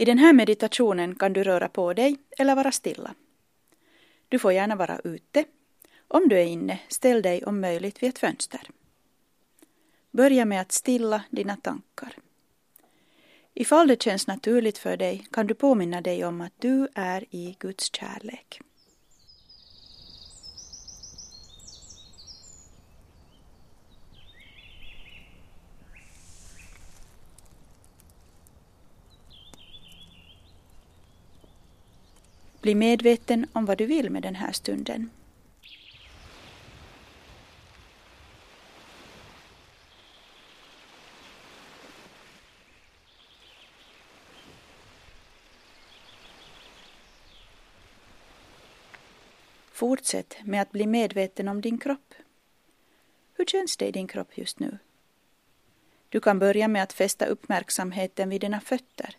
I den här meditationen kan du röra på dig eller vara stilla. Du får gärna vara ute. Om du är inne, ställ dig om möjligt vid ett fönster. Börja med att stilla dina tankar. Ifall det känns naturligt för dig kan du påminna dig om att du är i Guds kärlek. Bli medveten om vad du vill med den här stunden. Fortsätt med att bli medveten om din kropp. Hur känns det i din kropp just nu? Du kan börja med att fästa uppmärksamheten vid dina fötter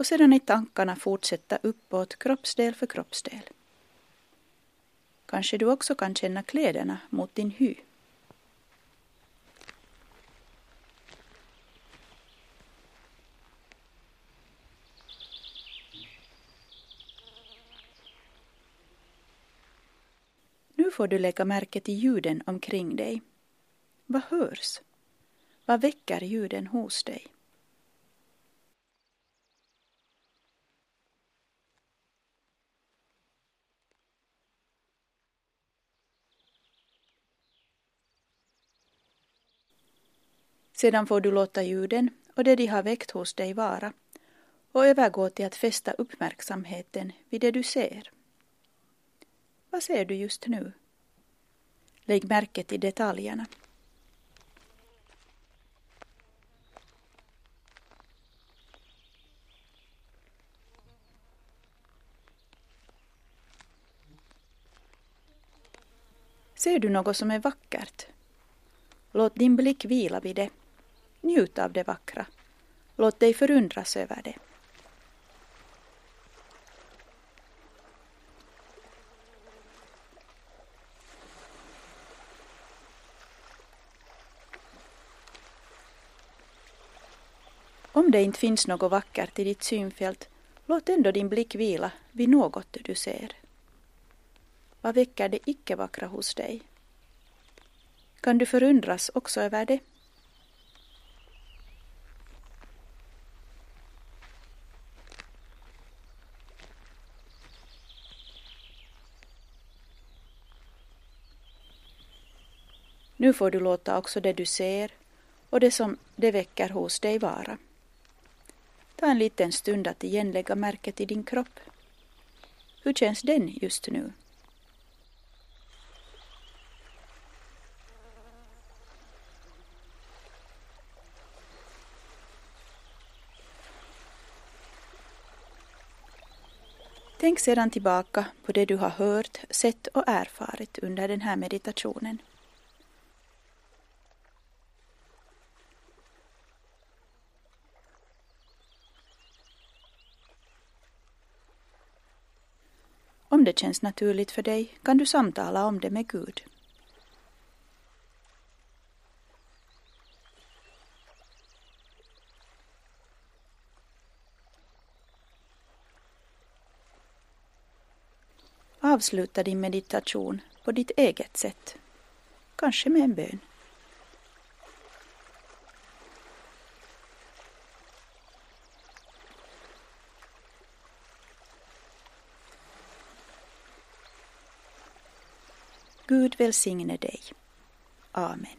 och sedan i tankarna fortsätta uppåt kroppsdel för kroppsdel. Kanske du också kan känna kläderna mot din hy. Nu får du lägga märke till ljuden omkring dig. Vad hörs? Vad väcker ljuden hos dig? Sedan får du låta ljuden och det de har väckt hos dig vara och övergå till att fästa uppmärksamheten vid det du ser. Vad ser du just nu? Lägg märke till detaljerna. Ser du något som är vackert? Låt din blick vila vid det Njut av det vackra. Låt dig förundras över det. Om det inte finns något vackert i ditt synfält, låt ändå din blick vila vid något du ser. Vad väcker det icke vackra hos dig? Kan du förundras också över det? Nu får du låta också det du ser och det som det väcker hos dig vara. Ta en liten stund att igen lägga märket i din kropp. Hur känns den just nu? Tänk sedan tillbaka på det du har hört, sett och erfarit under den här meditationen. Om det känns naturligt för dig kan du samtala om det med Gud. Avsluta din meditation på ditt eget sätt, kanske med en bön. Gud välsigne dig. Amen.